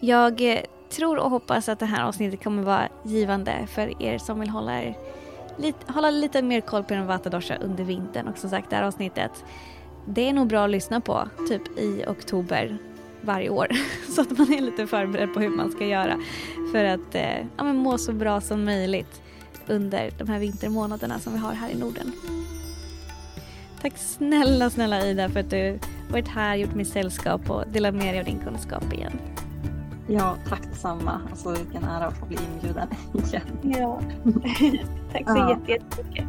Jag eh, tror och hoppas att det här avsnittet kommer vara givande för er som vill hålla, er, lite, hålla lite mer koll på en vatadosha under vintern. Och som sagt, det här avsnittet det är nog bra att lyssna på typ i oktober varje år. Så att man är lite förberedd på hur man ska göra för att eh, ja, men må så bra som möjligt under de här vintermånaderna som vi har här i Norden. Tack snälla, snälla Ida för att du varit här, gjort mig sällskap och delat med dig av din kunskap igen. Ja, tack detsamma. Alltså vilken ära att få bli inbjuden igen. Ja. Tack så Ja. jättemycket.